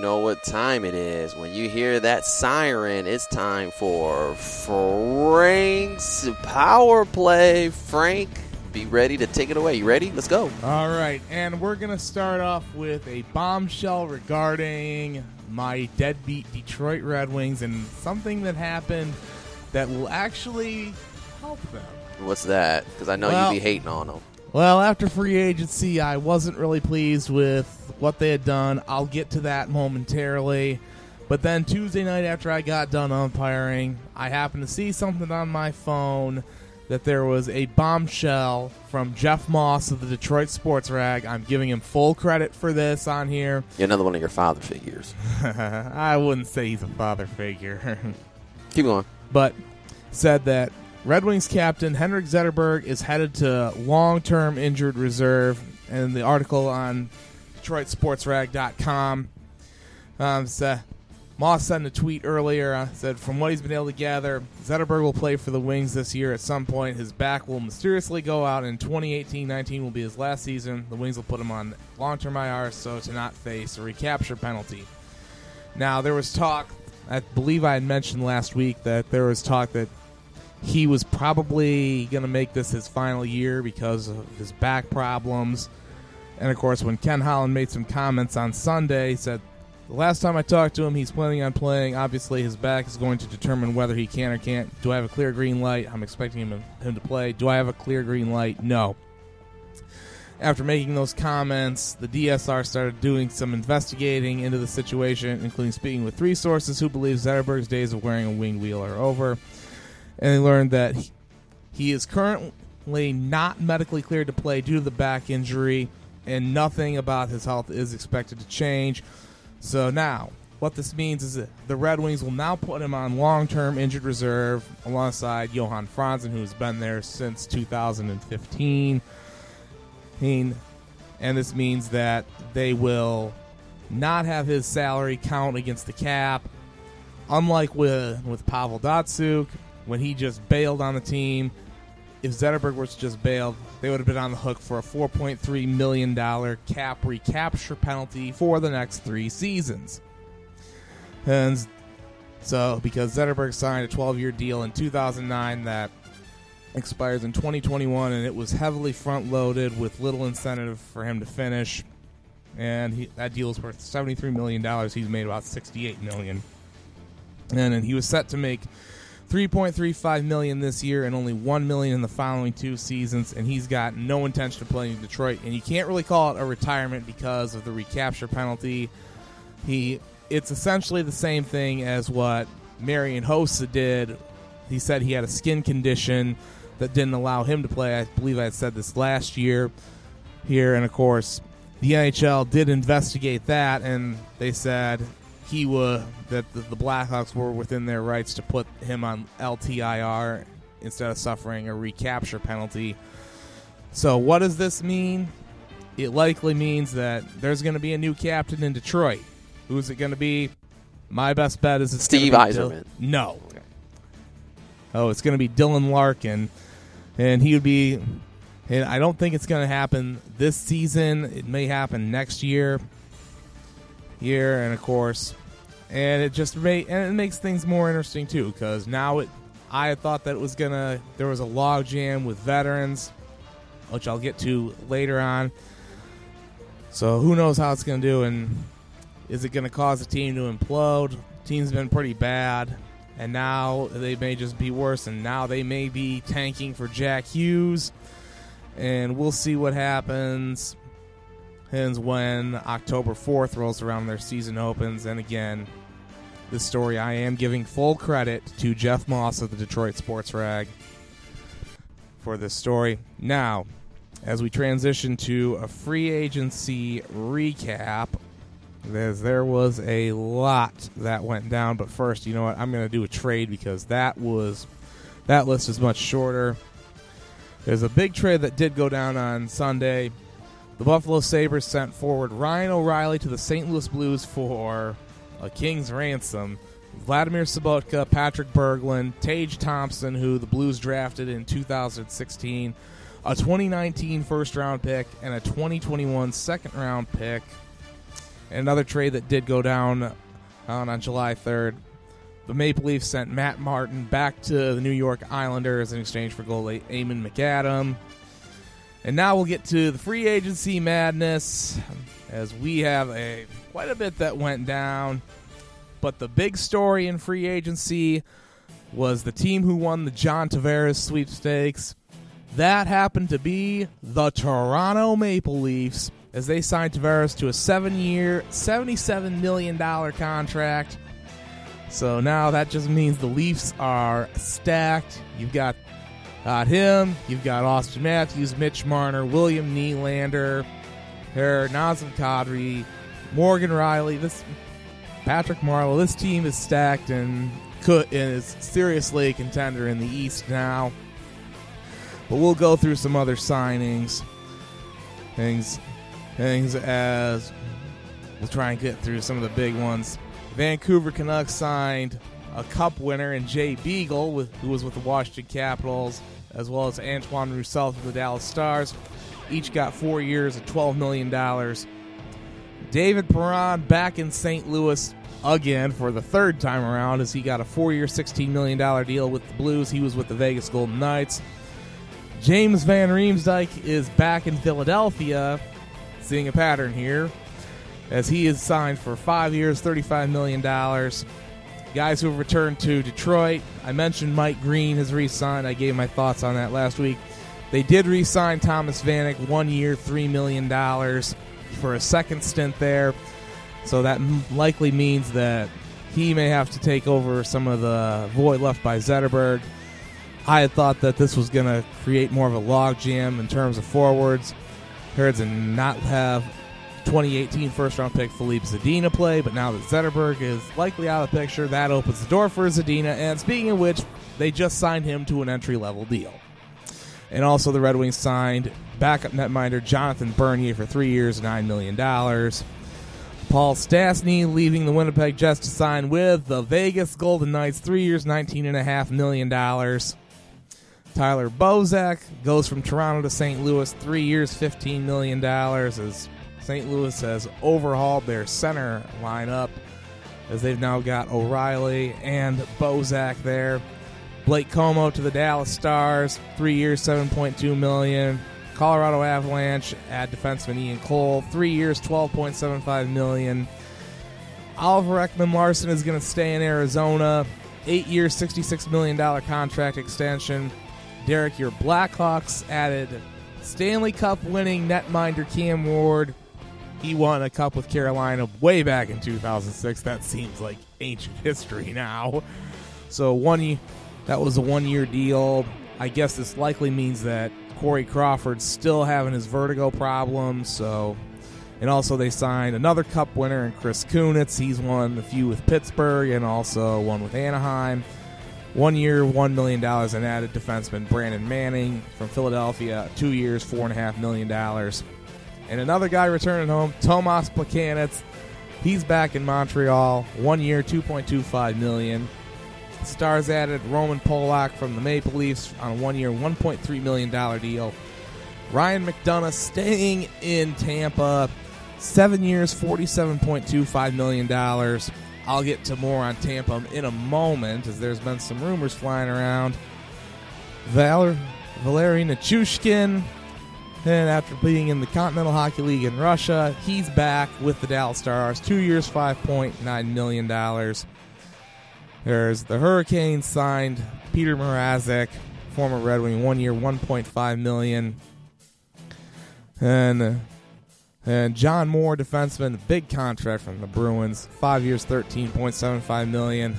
know what time it is. When you hear that siren, it's time for Frank's Power Play. Frank, be ready to take it away. You ready? Let's go. All right, and we're going to start off with a bombshell regarding my deadbeat Detroit Red Wings and something that happened that will actually help them. What's that? Because I know Well- you be hating on them. Well, after free agency, I wasn't really pleased with what they had done. I'll get to that momentarily. But then Tuesday night, after I got done umpiring, I happened to see something on my phone that there was a bombshell from Jeff Moss of the Detroit Sports Rag. I'm giving him full credit for this on here. You're another one of your father figures. I wouldn't say he's a father figure. Keep going. but said that Red Wings captain Henrik Zetterberg is headed to long-term injured reserve. And the article on DetroitSportsRag.com um, said, Moss sent a tweet earlier. Uh, said, from what he's been able to gather, Zetterberg will play for the Wings this year at some point. His back will mysteriously go out, and 2018-19 will be his last season. The Wings will put him on long-term IR so to not face a recapture penalty. Now, there was talk, I believe I had mentioned last week that there was talk that he was probably going to make this his final year because of his back problems. And of course, when Ken Holland made some comments on Sunday, he said, The last time I talked to him, he's planning on playing. Obviously, his back is going to determine whether he can or can't. Do I have a clear green light? I'm expecting him, him to play. Do I have a clear green light? No. After making those comments, the DSR started doing some investigating into the situation, including speaking with three sources who believe Zetterberg's days of wearing a winged wheel are over. And they learned that he, is currently not medically cleared to play due to the back injury, and nothing about his health is expected to change. So now, what this means is that the Red Wings will now put him on long-term injured reserve alongside Johan Franzen, who's been there since 2015. And this means that they will not have his salary count against the cap. Unlike with with Pavel Datsyuk, when he just bailed on the team, if Zetterberg was just bailed, they would have been on the hook for a $4.3 million cap recapture penalty for the next three seasons. And so, because Zetterberg signed a 12 year deal in 2009 that expires in 2021, and it was heavily front loaded with little incentive for him to finish. And he, that deal is worth $73 million. He's made about 68 million. And, and he was set to make 3.35 million this year and only 1 million in the following two seasons and he's got no intention of playing in Detroit and you can't really call it a retirement because of the recapture penalty. He it's essentially the same thing as what Marian Hossa did. He said he had a skin condition that didn't allow him to play. I believe I said this last year here and of course the NHL did investigate that and they said he was that the, the Blackhawks were within their rights to put him on LTIR instead of suffering a recapture penalty. So what does this mean? It likely means that there's going to be a new captain in Detroit. Who's it going to be? My best bet is it's Steve be Dil- no. Oh, it's going to be Dylan Larkin, and he would be. And I don't think it's going to happen this season. It may happen next year. Year, and of course, and it just may and it makes things more interesting too because now it. I thought that it was gonna there was a log jam with veterans, which I'll get to later on. So who knows how it's gonna do, and is it gonna cause the team to implode? Team's been pretty bad, and now they may just be worse, and now they may be tanking for Jack Hughes, and we'll see what happens. Happens when October 4th rolls around, their season opens, and again, this story, I am giving full credit to Jeff Moss of the Detroit Sports Rag for this story. Now, as we transition to a free agency recap, there's, there was a lot that went down. But first, you know what? I'm going to do a trade because that was that list is much shorter. There's a big trade that did go down on Sunday. The Buffalo Sabres sent forward Ryan O'Reilly to the St. Louis Blues for a king's ransom. Vladimir Sobotka, Patrick Berglund, Tage Thompson, who the Blues drafted in 2016, a 2019 first round pick, and a 2021 second round pick. Another trade that did go down on, on July 3rd. The Maple Leafs sent Matt Martin back to the New York Islanders in exchange for goalie Eamon McAdam. And now we'll get to the free agency madness as we have a quite a bit that went down. But the big story in free agency was the team who won the John Tavares sweepstakes. That happened to be the Toronto Maple Leafs as they signed Tavares to a seven year, $77 million contract. So now that just means the Leafs are stacked. You've got, got him, you've got Auston Matthews, Mitch Marner, William Nylander, here, Nazem Kadri, Morgan Rielly. This Patrick Marleau. This team is stacked and could and is seriously a contender in the East now. But we'll go through some other signings, things, things as we'll try and get through some of the big ones. Vancouver Canucks signed a Cup winner in Jay Beagle, with, who was with the Washington Capitals, as well as Antoine Roussel for the Dallas Stars. Each got four years at $12 million. David Perron back in St. Louis again for the third time around as he got a four year, $16 million deal with the Blues. He was with the Vegas Golden Knights. James Van Riemsdyk is back in Philadelphia, seeing a pattern here, as he is signed for five years, $35 million. Guys who have returned to Detroit. I mentioned Mike Green has re signed. I gave my thoughts on that last week. They did re sign Thomas Vanek, one year, $3 million for a second stint there. So that likely means that he may have to take over some of the void left by Zetterberg. I had thought that this was going to create more of a logjam in terms of forwards. Herds and not have 2018 first round pick Filip Zadina play, but now that Zetterberg is likely out of the picture, that opens the door for Zadina. And speaking of which, they just signed him to an entry level deal. And also, the Red Wings signed backup netminder Jonathan Bernier for three years, $9 million. Paul Stastny leaving the Winnipeg Jets to sign with the Vegas Golden Knights, three years, $19.5 million. Tyler Bozak goes from Toronto to St. Louis, three years, $15 million, as St. Louis has overhauled their center lineup, as they've now got O'Reilly and Bozak there. Blake Comeau to the Dallas Stars, three years, 7.2 million. Colorado Avalanche add defenseman Ian Cole, three years, twelve point seven five million. Oliver Ekman Larsson is going to stay in Arizona, eight years, sixty six million dollar contract extension. Derek, your Blackhawks added Stanley Cup winning netminder Cam Ward. He won a cup with Carolina way back in 2006. That seems like ancient history now. So one, that was a one year deal. I guess this likely means that Corey Crawford's still having his vertigo problems, so and also they signed another cup winner in Chris Kunitz. He's won a few with Pittsburgh and also one with Anaheim. One year, one million dollars, and added defenseman Brandon Manning from Philadelphia. Two years, four and a half million dollars. And another guy returning home, Tomas Plekanec. He's back in Montreal. One year, two point two five million. Stars added Roman Polak from the Maple Leafs on a one year, $1.3 million deal. Ryan McDonagh staying in Tampa, seven years, $47.25 million. I'll get to more on Tampa in a moment, as there's been some rumors flying around. Valer, Valeri Nichushkin, and after being in the Continental Hockey League in Russia, he's back with the Dallas Stars. Two years, $5.9 million. There's the Hurricanes signed Petr Mrazek, former Red Wing, one year, 1.5 million. And And John Moore, defenseman, big contract from the Bruins, five years, thirteen point seven five million.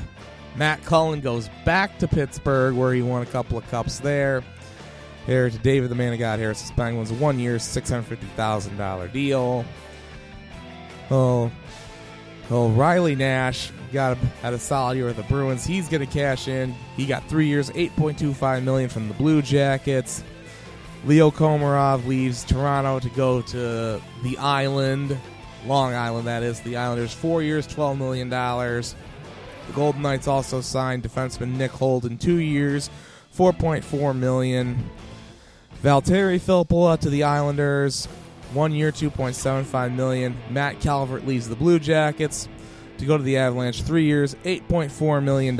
Matt Cullen goes back to Pittsburgh, where he won a couple of cups there. Here to David, the man of God, Harris Penguins, one year, six hundred fifty thousand dollar deal. Oh, oh, Riley Nash got a, had a solid year with the Bruins. He's going to cash in. He got three years, eight point two five million from the Blue Jackets. Leo Komarov leaves Toronto to go to the Island, Long Island, that is. The Islanders, four years, $12 million. The Golden Knights also signed defenseman Nick Holden, two years, 4.4 million. Valtteri Filppula to the Islanders, one year, 2.75 million. Matt Calvert leaves the Blue Jackets to go to the Avalanche, three years, $8.4 million.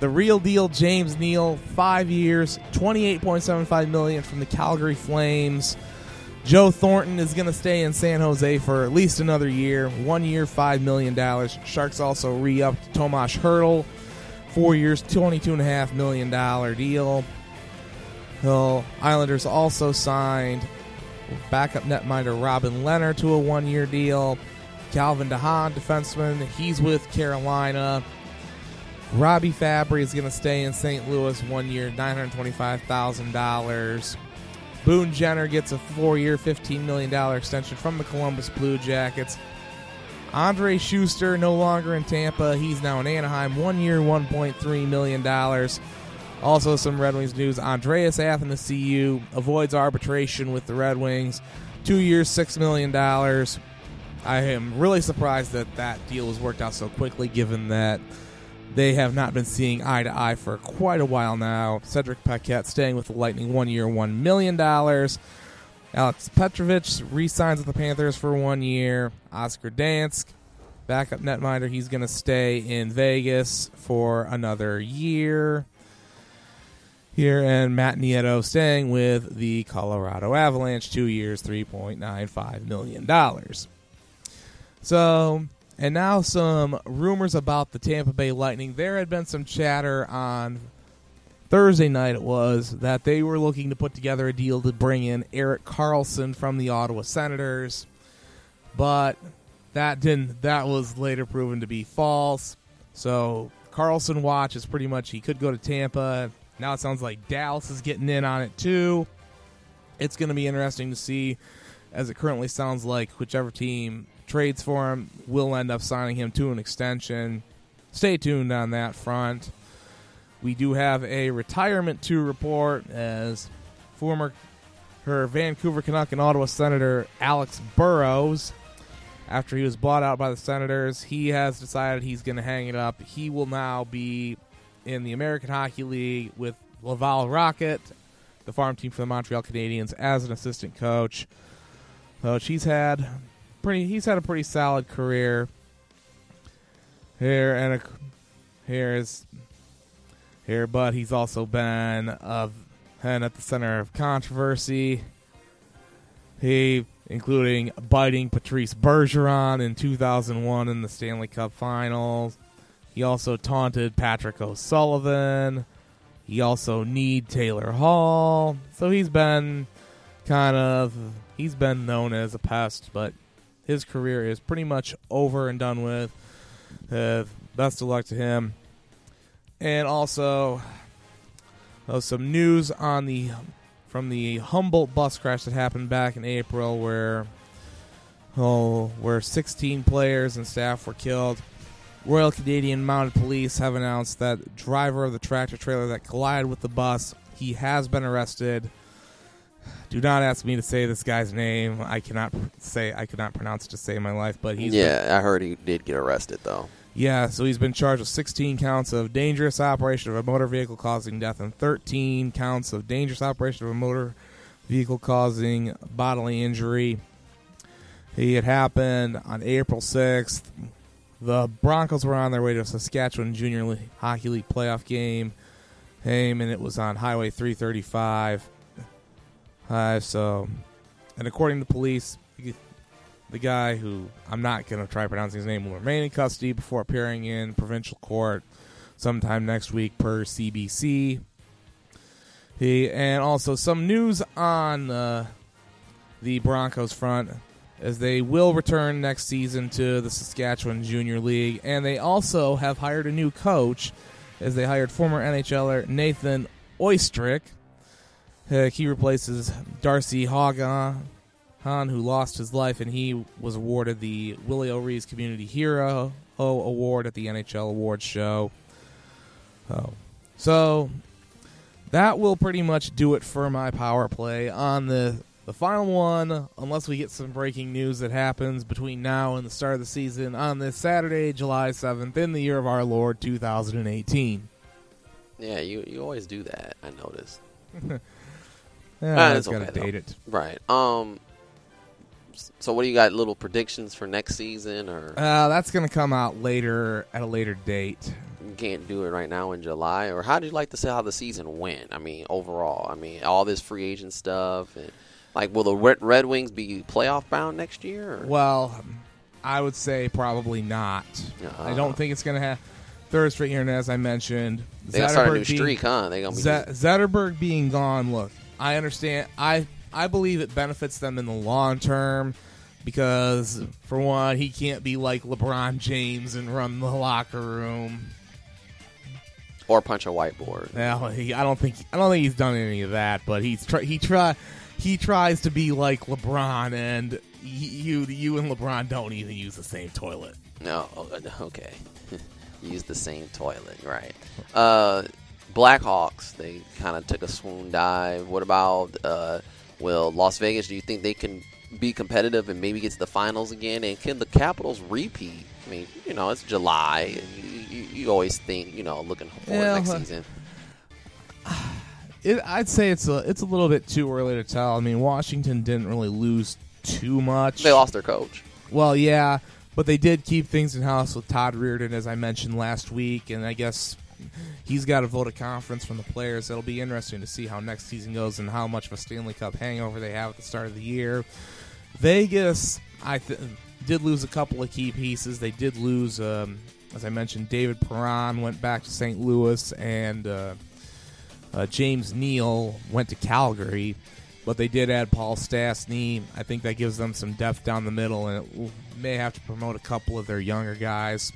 The real deal, James Neal, five years, 28.75 million from the Calgary Flames. Joe Thornton is going to stay in San Jose for at least another year. One year, five million dollars. Sharks also re-upped Tomas Hertl, four years, twenty-two and a half million dollar deal. The Islanders also signed backup netminder Robin Lehner to a one-year deal. Calvin DeHaan, defenseman, he's with Carolina. Robby Fabbri is going to stay in St. Louis one year, $925,000. Boone Jenner gets a four year, $15 million extension from the Columbus Blue Jackets. Andrej Sustr, no longer in Tampa. He's now in Anaheim, one year, $1.3 million. Also, some Red Wings news Andreas Athanasiou avoids arbitration with the Red Wings, two years, $6 million. I am really surprised that that deal was worked out so quickly, given that they have not been seeing eye to eye for quite a while now. Cedric Paquette staying with the Lightning one year, $1 million. Alex Petrovic re signs with the Panthers for one year. Oscar Dansk, backup netminder, he's going to stay in Vegas for another year. Here, and Matt Nieto staying with the Colorado Avalanche, two years, $3.95 million. So, and now some rumors about the Tampa Bay Lightning. There had been some chatter on Thursday night, it was, that they were looking to put together a deal to bring in Erik Karlsson from the Ottawa Senators. But that didn't that was later proven to be false. So Carlson watch is pretty much he could go to Tampa. Now it sounds like Dallas is getting in on it too. It's going to be interesting to see as it currently sounds like whichever team trades for him We'll end up signing him to an extension. Stay tuned on that front. We do have a retirement to report as former her Vancouver Canuck and Ottawa Senator Alex Burrows after he was bought out by the Senators, he has decided he's going to hang it up. He will now be in the American Hockey League with Laval Rocket, the farm team for the Montreal Canadiens, as an assistant coach. So she's had pretty. He's had a pretty solid career. Here and a, here is here, but he's also been of and at the center of controversy. He, including biting Patrice Bergeron in 2001 in the Stanley Cup Finals. He also taunted Patrick O'Sullivan. He also kneed Taylor Hall. So he's been kind of he's been known as a pest, but his career is pretty much over and done with. Uh, best of luck to him. And also, uh, some news on the from the Humboldt bus crash that happened back in April, where oh, where 16 players and staff were killed. Royal Canadian Mounted Police have announced that driver of the tractor trailer that collided with the bus, he has been arrested. Do not ask me to say this guy's name. I cannot say I cannot pronounce it to save my life, but he's yeah, been, I heard he did get arrested though. yeah, so he's been charged with 16 counts of dangerous operation of a motor vehicle causing death and 13 counts of dangerous operation of a motor vehicle causing bodily injury. He had happened on April 6th. The Broncos were on their way to a Saskatchewan Junior League Hockey League playoff game, game, and it was on Highway 335. Uh, so, and according to police, the guy who I'm not going to try pronouncing his name will remain in custody before appearing in provincial court sometime next week per CBC. He and also some news on uh, the Broncos front, as they will return next season to the Saskatchewan Junior League, and they also have hired a new coach, as they hired former NHLer Nathan Oystrick. Uh, he replaces Darcy Haugan, who lost his life, and he was awarded the Willie O'Rees Community Hero Award at the NHL Awards show. Oh. So that will pretty much do it for my power play on the the final one, unless we get some breaking news that happens between now and the start of the season on this Saturday, July 7th, in the year of our Lord 2018. Yeah, you you always do that. I noticed. yeah, Ah, it's gotta okay, date though. it. Right. Um. So, what do you got? Little predictions for next season, or Uh, that's going to come out later at a later date. you can't do it right now in July? Or how do you like to say how the season went? I mean, overall. I mean, all this free agent stuff, and like, will the Red, Red Wings be playoff bound next year? Or? Well, I would say probably not. I don't think it's going to have third straight year, and as I mentioned, they gonna start a new Zetterberg being- streak, huh? They gonna be. Z- Zetterberg being gone, look, I understand. I I believe it benefits them in the long term because, for one, he can't be like LeBron James and run the locker room. or punch a whiteboard. Well, he, I don't think I don't think he's done any of that, but he's try, he try he tries to be like LeBron, and y- you you and LeBron don't even use the same toilet. No, oh, okay. Use the same toilet, right? Uh, Blackhawks, they kind of took a swoon dive. What about uh, will Las Vegas? Do you think they can be competitive and maybe get to the finals again? And can the Capitals repeat? I mean, you know, it's July, and you, you, you always think, you know, looking forward Yeah, next season. It, I'd say it's a it's a little bit too early to tell. I mean, Washington didn't really lose too much. They lost their coach. Well, yeah, but they did keep things in house with Todd Reirden, as I mentioned last week, and I guess he's got a vote of confidence from the players. It'll be interesting to see how next season goes and how much of a Stanley Cup hangover they have at the start of the year. Vegas, I th- did lose a couple of key pieces. They did lose, um, as I mentioned, David Perron went back to St. Louis, and uh, uh, James Neal went to Calgary, but they did add Paul Stastny. I think that gives them some depth down the middle, and it may have to promote a couple of their younger guys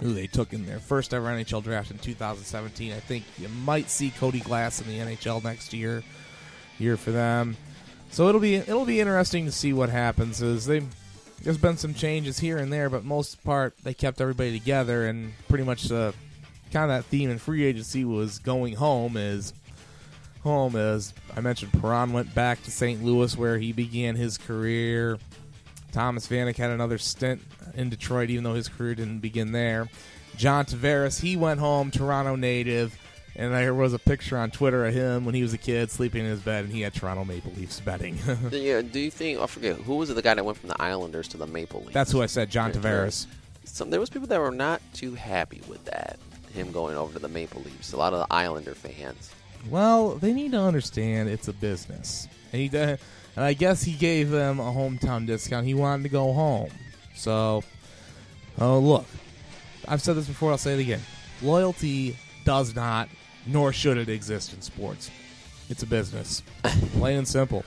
who they took in their first ever NHL draft in 2017. I think you might see Cody Glass in the NHL next year, year for them. So it'll be it'll be interesting to see what happens. Is they there's been some changes here and there, but most part they kept everybody together and pretty much the kind of that theme in free agency was going home is home as I mentioned Perron went back to St. Louis where he began his career. Thomas Vanek had another stint in Detroit even though his career didn't begin there. John Tavares, he went home, Toronto native, and there was a picture on Twitter of him when he was a kid sleeping in his bed and he had Toronto Maple Leafs betting. Yeah, do you think? I forget who was? The guy that went from the Islanders to the Maple Leafs. That's who I said, John Tavares. Some there was people that were not too happy with that. Him going over to the Maple Leafs. A lot of the Islander fans. Well, they need to understand it's a business. And, he, and I guess he gave them a hometown discount. He wanted to go home. So, oh, look. I've said this before, I'll say it again. Loyalty does not, nor should it exist in sports. It's a business. Plain and simple.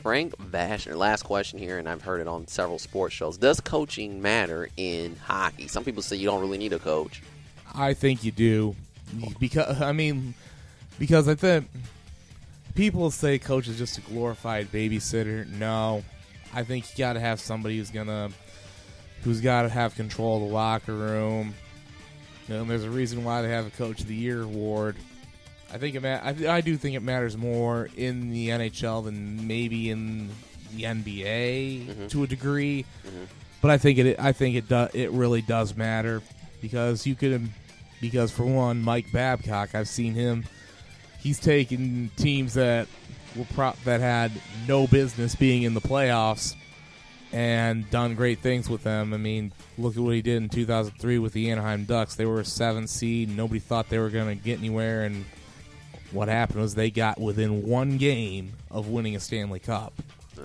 Frank Bashner. Last question here, and I've heard it on several sports shows. Does coaching matter in hockey? Some people say you don't really need a coach. I think you do. Because, I mean, because I think people say coach is just a glorified babysitter. No, I think you got to have somebody who's gonna, who's got to have control of the locker room. You know, and there's a reason why they have a Coach of the Year award. I think it. Ma- I, I do think it matters more in the NHL than maybe in the NBA mm-hmm. to a degree. Mm-hmm. But I think it. I think it. Do, it really does matter because you could. Because for one, Mike Babcock, I've seen him. He's taken teams that were pro- that had no business being in the playoffs and done great things with them. I mean, look at what he did in 2003 with the Anaheim Ducks. They were a seven seed. Nobody thought they were going to get anywhere, and what happened was they got within one game of winning a Stanley Cup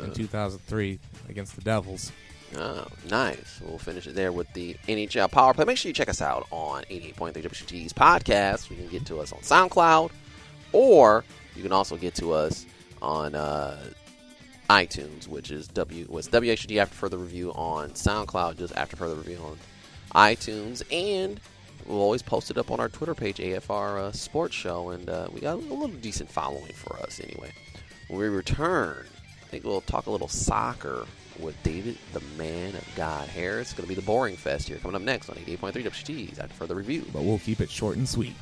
in 2003 against the Devils. Oh, nice. We'll finish it there with the NHL Power Play. Make sure you check us out on 88.3 WCT's podcast. You can get to us on SoundCloud, or you can also get to us on uh, iTunes, which is W was WHD after further review on SoundCloud, just after further review on iTunes, and we'll always post it up on our Twitter page, AFR uh, Sports Show, and uh, we got a little decent following for us anyway. When we return, I think we'll talk a little soccer with David, the man of God Harris. It's going to be the boring fest here coming up next on 88.3 WHT's after further review. But we'll keep it short and sweet.